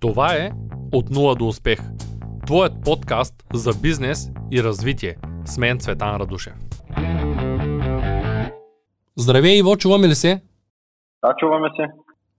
Това е От нула до успех. Твоят подкаст за бизнес и развитие. С мен Цветан Радушев. Здравей, Иво, чуваме ли се? Да, чуваме се.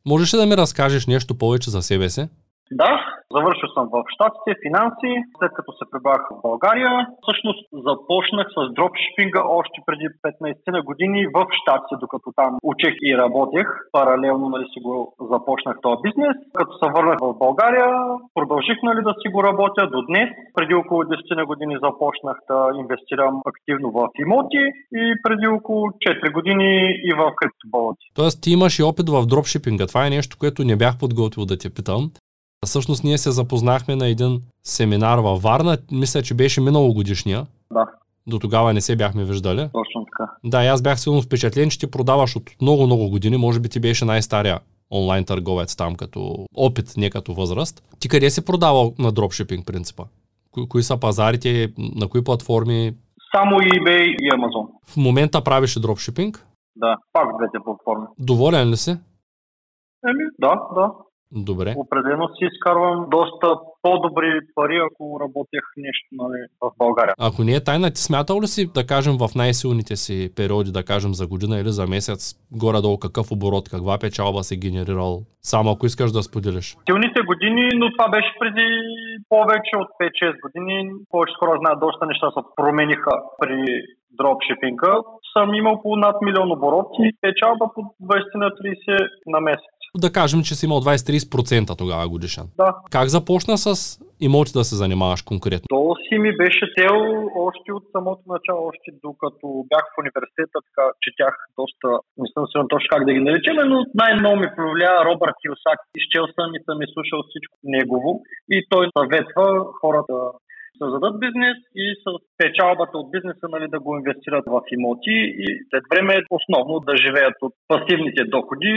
Можеш ли да ми разкажеш нещо повече за себе си? Да, Завършил съм в щатите, финанси, след като се прибрах в България. Всъщност започнах с дропшипинга още преди 15 на години в щатите, докато там учех и работех. Паралелно нали, си го започнах този бизнес. Като се върнах в България, продължих нали, да си го работя до днес. Преди около 10 на години започнах да инвестирам активно в имоти и преди около 4 години и в криптобалути. Тоест ти имаш и опит в дропшипинга. Това е нещо, което не бях подготвил да те питам. Всъщност ние се запознахме на един семинар във Варна, мисля, че беше миналогодишния. Да. До тогава не се бяхме виждали. Точно така. Да, аз бях силно впечатлен, че ти продаваш от много-много години. Може би ти беше най-стария онлайн търговец там като опит, не като възраст. Ти къде си продавал на дропшипинг принципа? Кои, кои са пазарите, на кои платформи? Само eBay и Amazon. В момента правиш и дропшипинг? Да, пак двете платформи. Доволен ли си? Еми, да, да. Добре. Определено си изкарвам доста по-добри пари, ако работех нещо нали, в България. Ако не е тайна, ти смятал ли си, да кажем, в най-силните си периоди, да кажем за година или за месец, горе-долу какъв оборот, каква печалба си генерирал, само ако искаш да споделиш? Силните години, но това беше преди повече от 5-6 години. Повече хора знаят, доста неща се промениха при дропшипинга. Съм имал по над милион оборот и печалба по 20 на 30 на месец да кажем, че си имал 20-30% тогава годишен. Да. Как започна с имоти да се занимаваш конкретно? То си ми беше цел още от самото начало, още докато бях в университета, така четях доста, не съм сигурен точно как да ги наречем, но най-много ми повлия Робърт Киосак. Изчел съм и съм изслушал всичко негово и той съветва хората създадат бизнес и с печалбата от бизнеса нали, да го инвестират в имоти и след време основно да живеят от пасивните доходи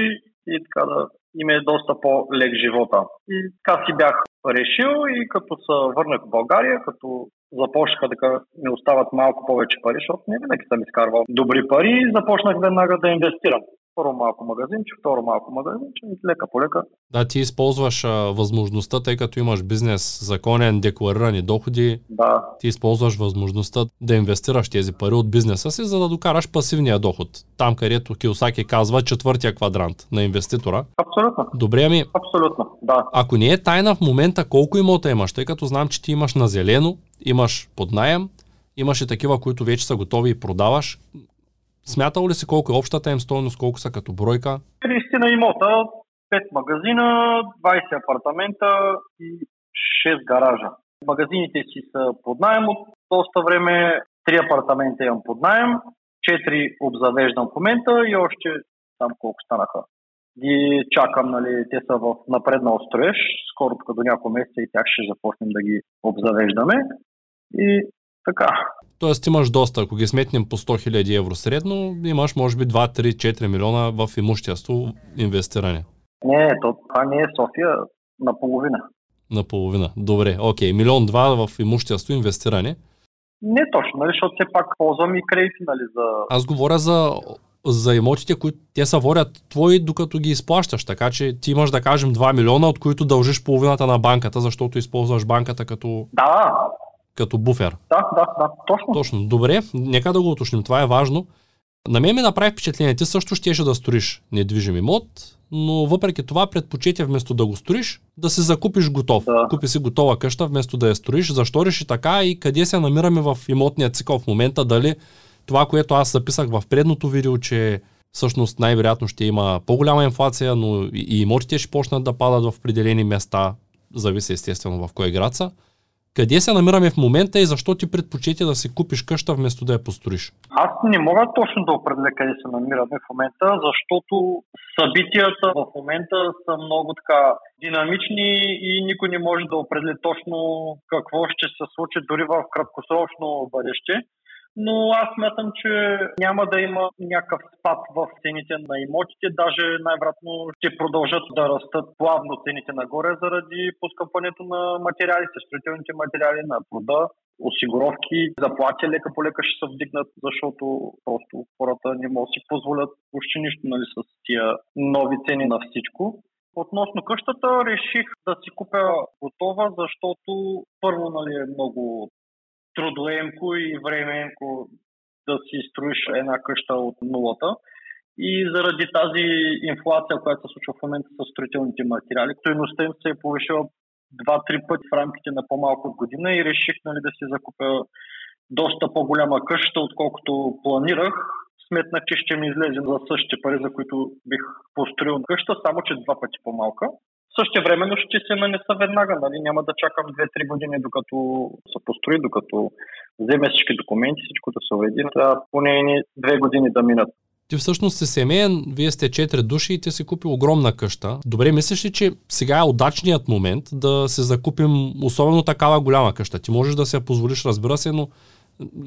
и така да им е доста по-лек живота. И така си бях решил и като се върнах в България, като започнаха да ми остават малко повече пари, защото не винаги съм изкарвал добри пари и започнах веднага да инвестирам първо малко магазинче, второ малко магазинче и лека по лека. Да, ти използваш а, възможността, тъй като имаш бизнес, законен, декларирани доходи. Да. Ти използваш възможността да инвестираш тези пари от бизнеса си, за да докараш пасивния доход. Там, където Киосаки казва четвъртия квадрант на инвеститора. Абсолютно. Добре, ами. Абсолютно, да. Ако не е тайна в момента колко имота имаш, тъй като знам, че ти имаш на зелено, имаш под найем, имаш и такива, които вече са готови и продаваш. Смятал ли си колко е общата им стоеност, колко са като бройка? 30 на имота, 5 магазина, 20 апартамента и 6 гаража. Магазините си са под найем от доста време, 3 апартамента имам под найем, 4 обзавеждам в момента и още там колко станаха. Ги чакам, нали, те са в напреднал строеж, скоро тук до няколко месеца и тях ще започнем да ги обзавеждаме. И така. Тоест имаш доста, ако ги сметнем по 100 000 евро средно, имаш може би 2, 3, 4 милиона в имущество инвестиране. Не, то, това не е София наполовина. Наполовина. Добре, окей. Милион два в имущество инвестиране. Не точно, нали, защото все пак ползвам и кредити, нали, за... Аз говоря за за имотите, които те са ворят твои, докато ги изплащаш. Така че ти имаш да кажем 2 милиона, от които дължиш половината на банката, защото използваш банката като... Да, като буфер. Да, да, да, точно. Точно. Добре, нека да го уточним. Това е важно. На мен ми направи впечатление, ти също щеше да строиш недвижим имот, но въпреки това предпочете вместо да го строиш, да се закупиш готов. Да. Купи си готова къща, вместо да я строиш. Защо реши така и къде се намираме в имотния цикъл в момента? Дали това, което аз записах в предното видео, че всъщност най-вероятно ще има по-голяма инфлация, но и имотите ще почнат да падат в определени места, зависи естествено в кой град са. Къде се намираме в момента и защо ти предпочете да си купиш къща вместо да я построиш? Аз не мога точно да определя къде се намираме в момента, защото събитията в момента са много така динамични и никой не може да определи точно какво ще се случи дори в краткосрочно бъдеще но аз смятам, че няма да има някакъв спад в цените на имотите, даже най-вероятно ще продължат да растат плавно цените нагоре заради поскъпването на материалите, строителните материали на труда, осигуровки, заплати лека по лека ще се вдигнат, защото просто хората не могат да си позволят почти нищо нали, с тия нови цени на всичко. Относно къщата, реших да си купя готова, защото първо нали, е много трудоемко и времеемко да си строиш една къща от нулата. И заради тази инфлация, която се случва в момента с строителните материали, стоеността им се е повишила два-три пъти в рамките на по-малко от година и реших нали, да си закупя доста по-голяма къща, отколкото планирах. Сметнах, че ще ми излезе за същите пари, за които бих построил къща, само че два пъти по-малка. Също времено ще се нанеса веднага, нали? няма да чакам 2-3 години докато се построи, докато вземе всички документи, всичко да се уреди, трябва поне две години да минат. Ти всъщност си семейен, вие сте четири души и ти си купил огромна къща. Добре, мислиш ли, че сега е удачният момент да се закупим особено такава голяма къща? Ти можеш да се я позволиш, разбира се, но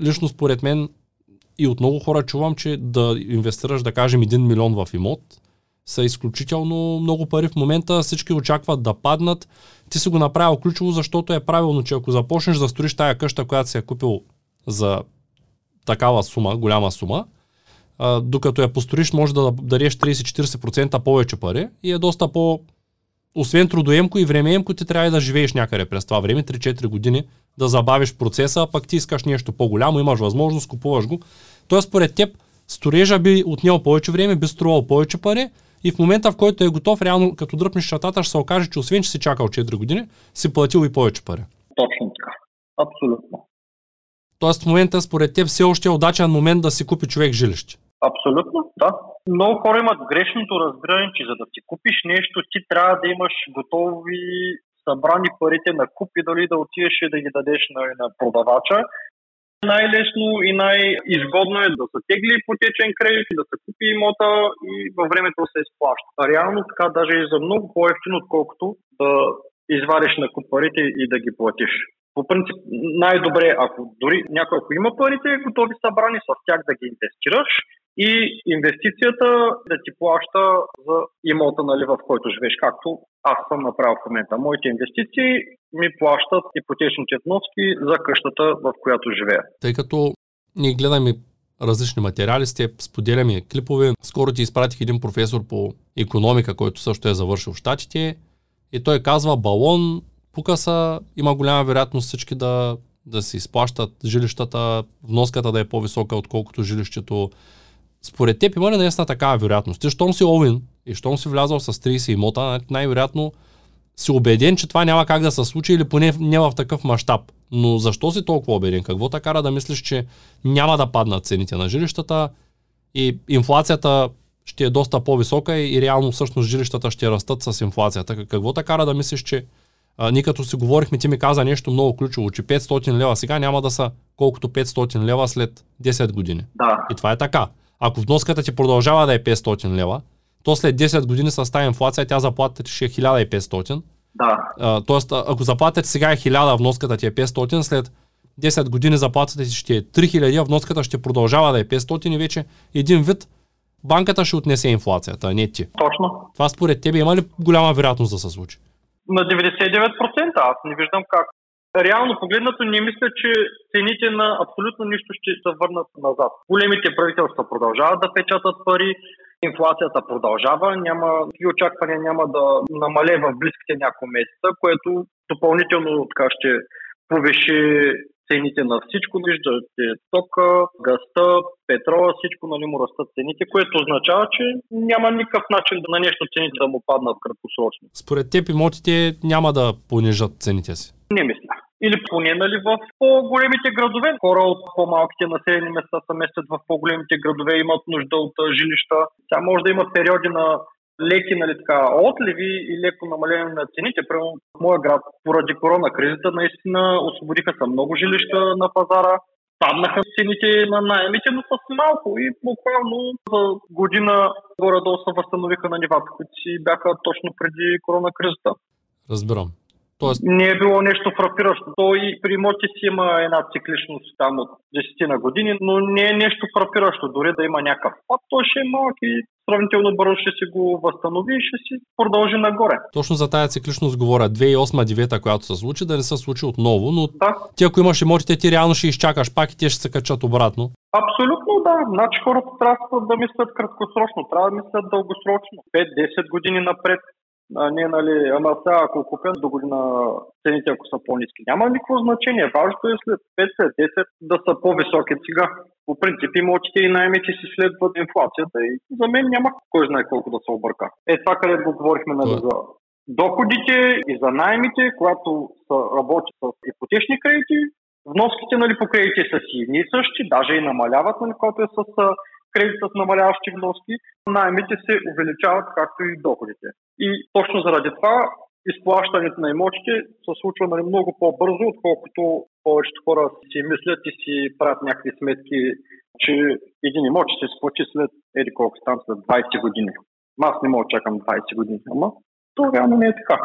лично според мен и от много хора чувам, че да инвестираш, да кажем, 1 милион в имот, са изключително много пари в момента, всички очакват да паднат. Ти си го направил ключово, защото е правилно, че ако започнеш да строиш тая къща, която си е купил за такава сума, голяма сума, а, докато я построиш, може да дареш 30-40% повече пари и е доста по... Освен трудоемко и времеемко, ти трябва да живееш някъде през това време, 3-4 години, да забавиш процеса, а пък ти искаш нещо по-голямо, имаш възможност, купуваш го. Тоест, според теб, сторежа би отнел повече време, би струвал повече пари и в момента, в който е готов, реално като дръпнеш шатата, ще се окаже, че освен, че си чакал 4 години, си платил и повече пари. Точно така. Абсолютно. Тоест в момента, според теб, все още е удачен момент да си купи човек жилище. Абсолютно, да. Много хора имат грешното разбиране, че за да си купиш нещо, ти трябва да имаш готови събрани парите на купи, дали да отидеш и да ги дадеш на, на продавача. Най-лесно и най-изгодно е да се тегли ипотечен кредит, да се купи имота и във времето се изплаща. Реално така даже и за много по-ефтино, отколкото да извадиш на куп парите и да ги платиш. По принцип, най-добре, ако дори някой, ако има парите готови събрани, с тях да ги инвестираш и инвестицията да ти плаща за имота, нали, в който живееш, както аз съм направил в момента. Моите инвестиции ми плащат ипотечните вноски за къщата, в която живея. Тъй като ние гледаме различни материали, сте споделяме клипове. Скоро ти изпратих един професор по економика, който също е завършил в Штатите и той казва балон, пука са, има голяма вероятност всички да, да се изплащат жилищата, вноската да е по-висока, отколкото жилището. Според теб има ли наистина такава вероятност? Ти, щом си Овин и щом си влязал с 30 имота, най-вероятно си убеден, че това няма как да се случи или поне не в такъв мащаб. Но защо си толкова убеден? Какво така кара да мислиш, че няма да паднат цените на жилищата и инфлацията ще е доста по-висока и, и реално всъщност жилищата ще растат с инфлацията? Какво така кара да мислиш, че а, ние като си говорихме, ти ми каза нещо много ключово, че 500 лева сега няма да са колкото 500 лева след 10 години. Да. И това е така. Ако вноската ти продължава да е 500 лева, то след 10 години с тази инфлация тя заплатата ще е 1500. Да. А, тоест, ако заплатата сега е 1000, а вноската ти е 500, след 10 години заплатата ти ще е 3000, а вноската ще продължава да е 500 и вече един вид банката ще отнесе инфлацията, а не ти. Точно. Това според тебе има ли голяма вероятност да се случи? На 99% аз не виждам как. Реално погледнато не мисля, че цените на абсолютно нищо ще се върнат назад. Големите правителства продължават да печатат пари, инфлацията продължава, няма и очаквания няма да намале в близките няколко месеца, което допълнително така ще повиши цените на всичко, виждате тока, гъста, петрола, всичко нали му растат цените, което означава, че няма никакъв начин на нещо цените да му паднат краткосрочно. Според теб имотите няма да понижат цените си? Не мисля. Или поне нали, в по-големите градове. Хора от по-малките населени места са местят в по-големите градове, имат нужда от жилища. Сега може да има периоди на леки нали, така, отливи и леко намаление на цените. Прямо в моя град, поради корона кризата, наистина освободиха се много жилища на пазара. Паднаха цените на найемите, но с малко и буквално за година горе-долу се възстановиха на нивата, които си бяха точно преди корона кризата. Разбирам. Тоест... Не е било нещо фрапиращо. То и при имоти си има една цикличност там от 10 на години, но не е нещо фрапиращо. Дори да има някакъв път, то ще е малък и сравнително бързо ще си го възстанови и ще си продължи нагоре. Точно за тая цикличност говоря. 2008-2009, която се случи, да не се случи отново, но да. ти ако имаш имотите, ти реално ще изчакаш пак и те ще се качат обратно. Абсолютно да. Значи хората трябва да мислят краткосрочно, трябва да мислят дългосрочно. 5-10 години напред А не, нали, ама сега, ако купя до година цените, ако са по-низки, няма никакво значение. Важното е след 5-10 да са по-високи сега. По принцип, имотите и найемите си следват инфлацията и за мен няма кой знае колко да се обърка. Е това, където го говорихме нали, за доходите и за найемите, когато са работят с ипотечни кредити, вноските нали, по кредити са си едни и същи, даже и намаляват, нали, когато е с кредит с намаляващи вноски, найемите се увеличават, както и доходите. И точно заради това изплащането на имотите се случва нали, много по-бързо, отколкото повечето хора си мислят и си правят някакви сметки, че един имот ще се сплати след еди колко там след 20 години. Аз не мога да чакам 20 години, ама то реално не е така.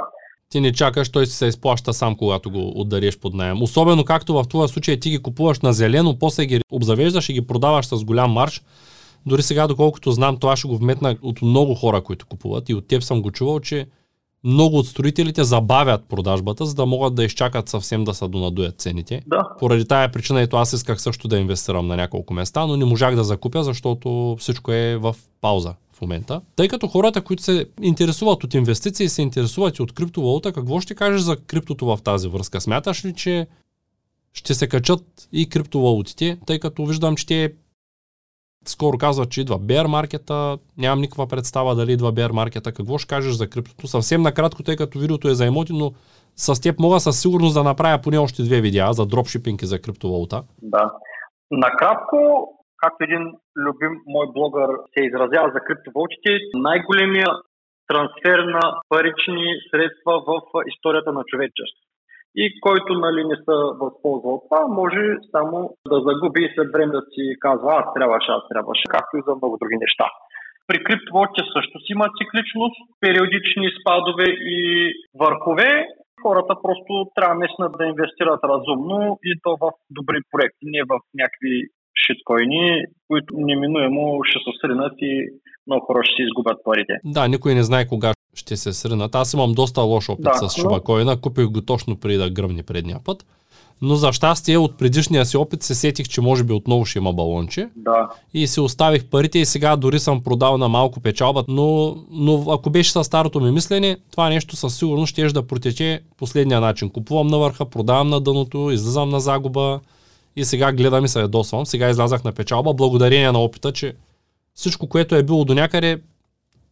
Ти не чакаш, той се изплаща сам, когато го отдариш под найем. Особено както в това случай ти ги купуваш на зелено, после ги обзавеждаш и ги продаваш с голям марш. Дори сега, доколкото знам, това ще го вметна от много хора, които купуват и от теб съм го чувал, че много от строителите забавят продажбата, за да могат да изчакат съвсем да се донадуят цените. Да. Поради тая причина ето аз исках също да инвестирам на няколко места, но не можах да закупя, защото всичко е в пауза в момента. Тъй като хората, които се интересуват от инвестиции, се интересуват и от криптовалута, какво ще кажеш за криптото в тази връзка? Смяташ ли, че ще се качат и криптовалутите, тъй като виждам, че те скоро казват, че идва бер маркета, нямам никаква представа дали идва бер маркета. Какво ще кажеш за криптото? Съвсем накратко, тъй като видеото е за емоти, но с теб мога със сигурност да направя поне още две видеа за дропшипинг и за криптовалута. Да. Накратко, както един любим мой блогър се изразява за криптовалутите, най-големия трансфер на парични средства в историята на човечеството и който нали, не се възползва от това, може само да загуби и след време да си казва аз трябваше, аз трябваше, както и за много други неща. При криптовалутите също си има цикличност, периодични спадове и върхове. Хората просто трябва наистина да инвестират разумно и то в добри проекти, не в някакви шиткоини, които неминуемо ще се сринат и много хора ще си изгубят парите. Да, никой не знае кога ще се сринат. Аз имам доста лош опит да, с шубакоина, но... купих го точно преди да гръмне предния път. Но за щастие от предишния си опит се сетих, че може би отново ще има балонче. Да. И си оставих парите и сега дори съм продал на малко печалба, но, но ако беше с старото ми мислене, това нещо със сигурност ще да протече последния начин. Купувам на върха, продавам на дъното, излизам на загуба и сега гледам и се ядосвам. Сега излязах на печалба, благодарение на опита, че всичко, което е било до някъде,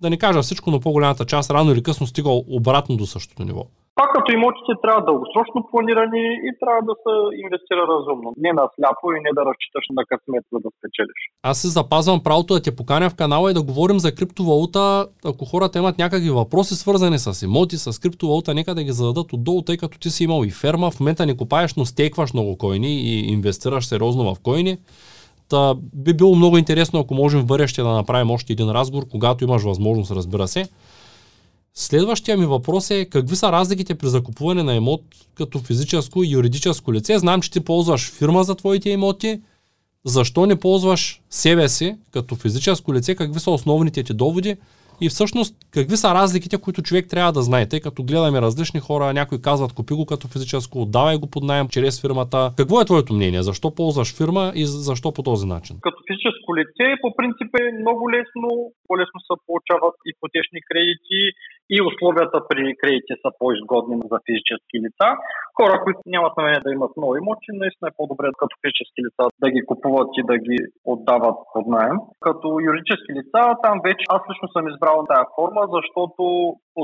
да не кажа всичко, но по-голямата част рано или късно стига обратно до същото ниво. Пак като имотите трябва дългосрочно планирани и трябва да се инвестира разумно. Не на сляпо и не да разчиташ на късмет, за да спечелиш. Аз се запазвам правото да те поканя в канала и да говорим за криптовалута. Ако хората имат някакви въпроси свързани с имоти, с криптовалута, нека да ги зададат отдолу, тъй като ти си имал и ферма. В момента не купаеш, но стекваш много койни и инвестираш сериозно в койни. Та, би било много интересно, ако можем в бъдеще да направим още един разговор, когато имаш възможност, разбира се. Следващия ми въпрос е какви са разликите при закупуване на имот като физическо и юридическо лице? Знам, че ти ползваш фирма за твоите имоти. Защо не ползваш себе си като физическо лице? Какви са основните ти доводи? И всъщност, какви са разликите, които човек трябва да знае? Тъй като гледаме различни хора, някои казват купи го като физическо, отдавай го под найем чрез фирмата. Какво е твоето мнение? Защо ползваш фирма и защо по този начин? Като физическо лице, по принцип е много лесно, по-лесно се получават ипотечни кредити и условията при кредити са по-изгодни за физически лица. Хора, които нямат намерение да имат много имоти, наистина е по-добре като физически лица да ги купуват и да ги отдават под найем. Като юридически лица, там вече аз лично съм избрал тази форма, защото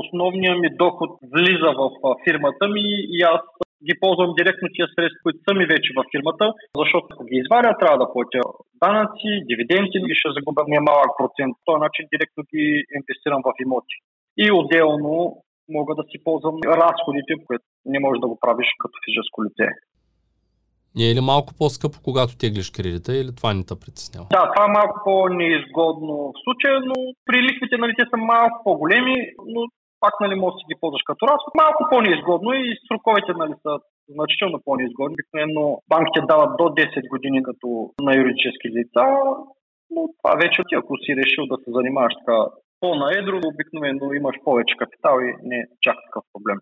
основният ми доход влиза в фирмата ми и аз ги ползвам директно тия средства, които са ми вече във фирмата, защото ако ги изваря, трябва да платя данъци, дивиденти и ще загубя немалък процент. По този начин директно ги инвестирам в имоти и отделно мога да си ползвам разходите, които не можеш да го правиш като физическо лице. Не е ли малко по-скъпо, когато теглиш кредита или това не те притеснява? Да, това е малко по-неизгодно в случая, но при лихвите нали, те са малко по-големи, но пак нали, можеш да си ги ползваш като разход. Малко по-неизгодно и сроковете нали, са значително по-неизгодни. Обикновено банките дават до 10 години като на юридически лица, но това вече ти, ако си решил да се занимаваш така по-наедро, обикновено имаш повече капитал и не е чак такъв проблем.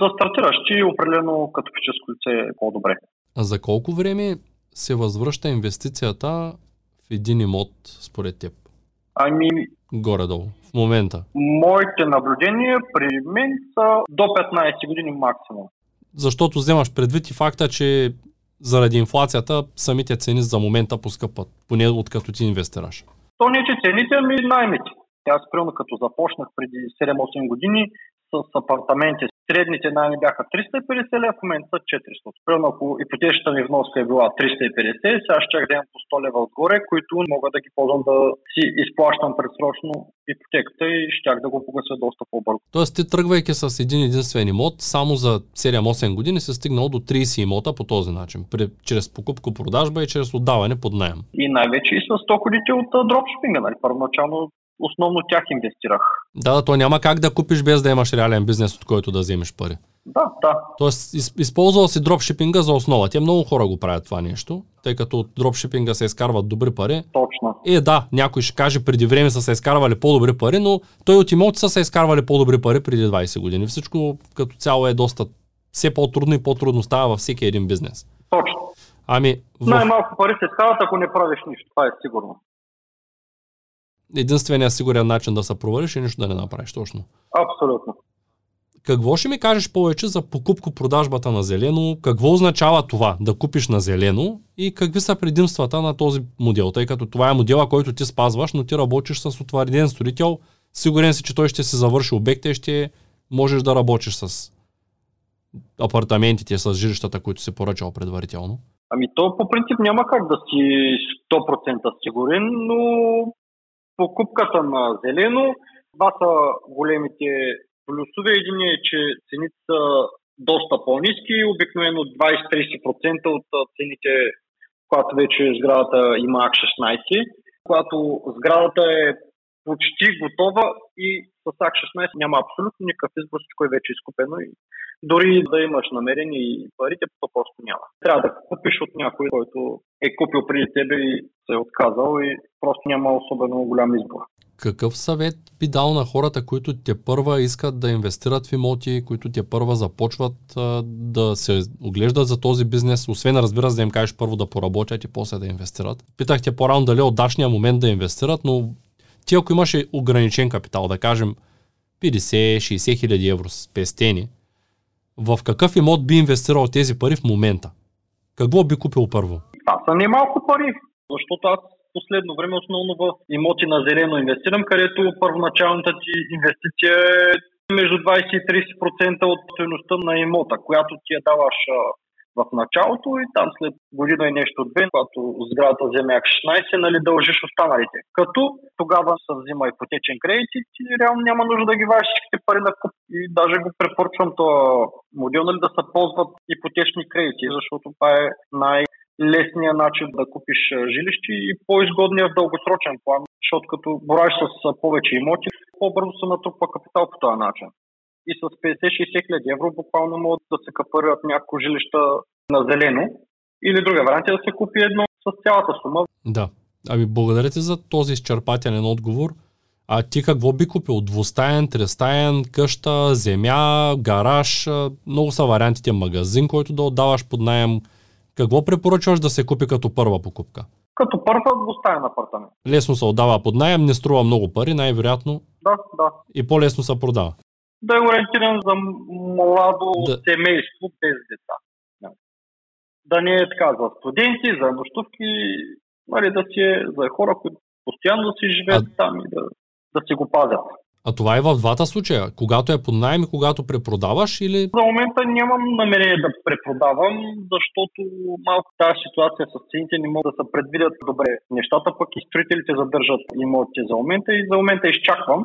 За стартиращи определено като физическо лице е по-добре. А за колко време се възвръща инвестицията в един имот според теб? Ами, горе-долу, в момента? Моите наблюдения при мен са до 15 години максимум. Защото вземаш предвид и факта, че заради инфлацията самите цени за момента поскъпат, поне откато ти инвестираш. То не, че цените, ами наймите. Аз, примерно, като започнах преди 7-8 години с апартаменти Средните найми бяха 350 лева, в момента са 400. Примерно ако ипотечната ми вноска е била 350, сега ще да имам по 100 лева отгоре, които мога да ги ползвам да си изплащам предсрочно ипотеката и щях да го погася доста по-бързо. Тоест ти тръгвайки с един единствен имот, само за 7-8 години си стигнал до 30 имота по този начин, чрез покупко-продажба и чрез отдаване под найем. И най-вече и с доходите от дропшипинга. Нали? Първоначално основно тях инвестирах. Да, да, то няма как да купиш без да имаш реален бизнес, от който да вземеш пари. Да, да. Тоест, използвал си дропшипинга за основа. Те много хора го правят това нещо, тъй като от дропшипинга се изкарват добри пари. Точно. Е, да, някой ще каже, преди време са се изкарвали по-добри пари, но той от имоти са се изкарвали по-добри пари преди 20 години. Всичко като цяло е доста, все по-трудно и по-трудно става във всеки един бизнес. Точно. Ами, в... Най-малко пари се изкарват, ако не правиш нищо, това е сигурно единствения сигурен начин да се провалиш е нищо да не направиш точно. Абсолютно. Какво ще ми кажеш повече за покупко-продажбата на зелено? Какво означава това да купиш на зелено и какви са предимствата на този модел? Тъй като това е модела, който ти спазваш, но ти работиш с утвърден строител, сигурен си, че той ще се завърши обекта и ще можеш да работиш с апартаментите, с жилищата, които си поръчал предварително. Ами то по принцип няма как да си 100% сигурен, но покупката на зелено. Това са големите плюсове. Един е, че цените са доста по-низки, обикновено 20-30% от цените, когато вече сградата има АК-16. Когато сградата е почти готова и с АК-16 няма абсолютно никакъв избор, всичко е вече изкупено и дори да имаш намерение и парите, то просто няма. Трябва да купиш от някой, който е купил преди тебе и се е отказал и просто няма особено голям избор. Какъв съвет би дал на хората, които те първа искат да инвестират в имоти, които те първа започват да се оглеждат за този бизнес, освен разбира се да им кажеш първо да поработят и после да инвестират. Питахте по-рано дали е удачният момент да инвестират, но ти ако имаше ограничен капитал, да кажем 50-60 хиляди евро спестени, в какъв имот би инвестирал тези пари в момента? Какво би купил първо? Това са немалко пари, защото аз последно време основно в имоти на зелено инвестирам, където първоначалната ти инвестиция е между 20 и 30% от стоеността на имота, която ти я даваш в началото и там след година и нещо две, когато сградата вземе 16, нали, дължиш останалите. Като тогава се взима ипотечен кредит и ти реално няма нужда да ги вадиш всичките пари на куп. И даже го препоръчвам този модел нали, да се ползват ипотечни кредити, защото това е най лесният начин да купиш жилище и по-изгодният в дългосрочен план, защото като боравиш с повече имоти, по-бързо се натрупва капитал по този начин и с 50-60 хиляди евро буквално могат да се капарят някои жилища на зелено или друга вариант е да се купи едно с цялата сума. Да. Ами благодаря ти за този изчерпателен отговор. А ти какво би купил? Двустаен, трестаен, къща, земя, гараж? Много са вариантите. Магазин, който да отдаваш под найем. Какво препоръчваш да се купи като първа покупка? Като първа двустаен апартамент. Лесно се отдава под найем, не струва много пари, най-вероятно. Да, да. И по-лесно се продава да е ориентиран за младо да. семейство без деца. Да не е така за студенти, за нощувки, нали, да си е за хора, които постоянно си живеят а... там и да, да си го пазят. А това е в двата случая. Когато е под найем и когато препродаваш или... За момента нямам намерение да препродавам, защото малко тази ситуация с цените не могат да се предвидят добре. Нещата пък и строителите задържат имотите за момента и за момента изчаквам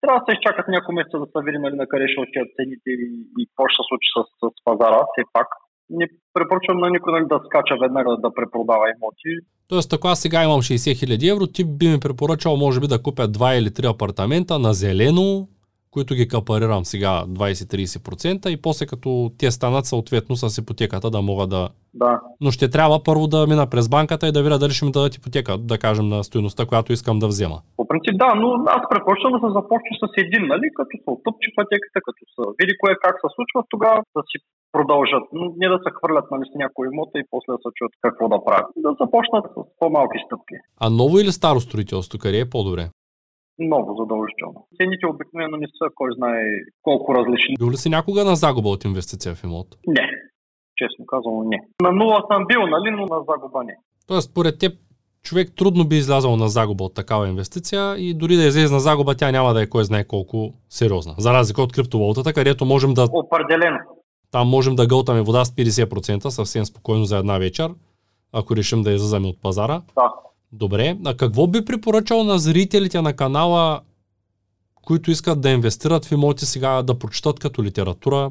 трябва да се изчакат няколко месеца да се нали, на къде ще отидат цените и, и какво ще се случи с, с пазара. Все пак не препоръчвам на никой нали, да скача веднага да препродава имоти. Тоест, ако аз сега имам 60 хиляди евро, ти би ми препоръчал, може би, да купя 2 или 3 апартамента на зелено, които ги капарирам сега 20-30% и после като те станат съответно с ипотеката да мога да... Да. Но ще трябва първо да мина през банката и да видя дали ще ми дадат ипотека, да кажем на стоеността, която искам да взема. По принцип да, но аз препоръчвам да се започне с един, нали, като се оттъпчи пътеката, като се види кое как се случва, тогава да си продължат. Не да се хвърлят нали, с някои имота и после да се чуят какво да правят. Да започнат с по-малки стъпки. А ново или старо строителство, къде е по-добре? Много задължително. Цените обикновено не са кой знае колко различни. Бил ли си някога на загуба от инвестиция в имот? Не. Честно казано не. На нула съм бил, нали, но на загуба не. Тоест, според теб, човек трудно би излязъл на загуба от такава инвестиция и дори да излезе на загуба, тя няма да е кой знае колко сериозна. За разлика от криптовалутата, където можем да... Определено. Там можем да гълтаме вода с 50% съвсем спокойно за една вечер, ако решим да излизаме от пазара. Да. Добре, а какво би препоръчал на зрителите на канала, които искат да инвестират в имоти сега, да прочитат като литература,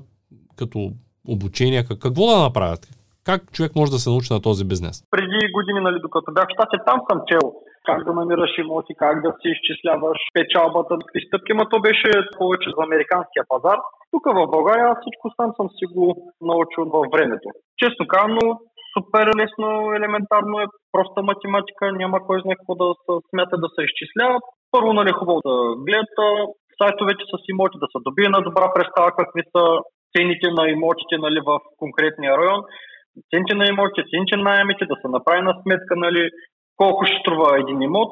като обучение, какво да направят? Как човек може да се научи на този бизнес? Преди години, нали, докато бях в щати, там съм чел как да намираш имоти, как да си изчисляваш печалбата, какви стъпки, но то беше повече за американския пазар. Тук в България всичко сам съм си го научил във времето. Честно казано, супер лесно, елементарно е, проста математика, няма кой знае какво да се смята да се изчислява. Първо, нали, хубаво да гледат сайтовете с имоти, да се добие на добра представа какви са цените на имотите нали, в конкретния район цените на имотите, цените на найемите, да се направи на сметка нали, колко ще струва един имот,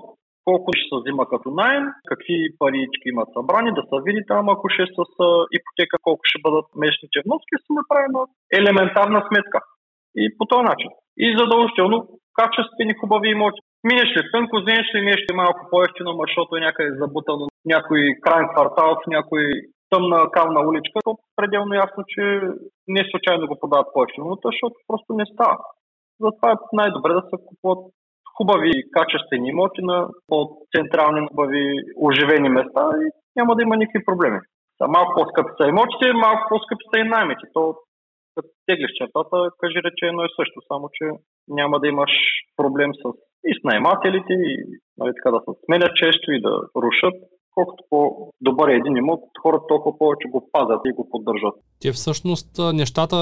колко ще се взима като найем, какви парички имат събрани, да се види там, ако ще е с ипотека, колко ще бъдат месечните вноски, се направи на елементарна сметка. И по този начин. И задължително качествени хубави имоти. Минеш ли тънко, вземеш ли нещо малко по-ефтино, защото е някъде забутано някой крайен квартал, в някой тъмна кална уличка, то пределно ясно, че не случайно го подават по-ефтино, защото просто не става. Затова е най-добре да се купуват хубави качествени имоти на по-централни, хубави оживени места и няма да има никакви проблеми. Малко по-скъпи са имотите, малко по-скъпи са и наймите. То като теглиш чертата, кажи рече едно и също, само че няма да имаш проблем с и с наймателите, и нали, така да се сменят често и да рушат колкото по-добър е един имот, хората толкова повече го пазят и го поддържат. Те всъщност нещата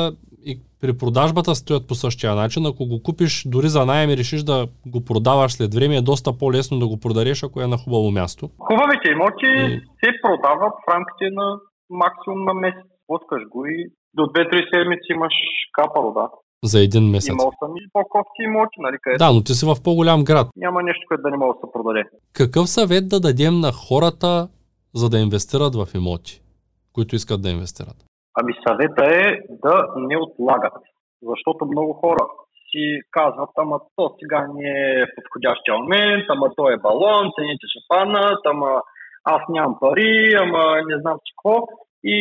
и при продажбата стоят по същия начин. Ако го купиш дори за найем и решиш да го продаваш след време, е доста по-лесно да го продадеш, ако е на хубаво място. Хубавите имоти и... се продават в рамките на максимум на месец. Пускаш го и до 2-3 седмици имаш капало, да. За един месец. Имал съм и по-кофти имоти, нали? Където да, но ти си в по-голям град. Няма нещо, което да не може да се продаде. Какъв съвет да дадем на хората, за да инвестират в имоти, които искат да инвестират? Ами съвета е да не отлагат. Защото много хора си казват, ама то сега не е подходящия момент, ама то е балон, цените ще паднат, ама аз нямам пари, ама не знам си какво. И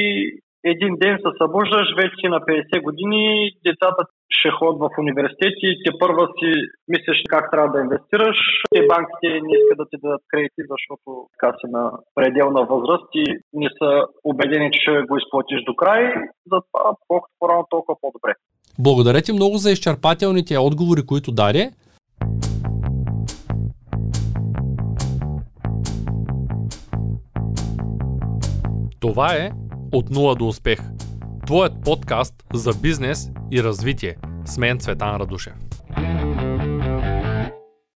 един ден се събуждаш, вече си на 50 години, децата ще ходят в университети, те първа си мислиш как трябва да инвестираш. Те банките не искат да ти дадат кредити, защото така си на пределна възраст и не са убедени, че ще го изплатиш до край. Затова колкото по-рано, толкова по-добре. Благодаря ти много за изчерпателните отговори, които даде. Това е от нула до успех. Твоят подкаст за бизнес и развитие. С мен Цветан Радушев.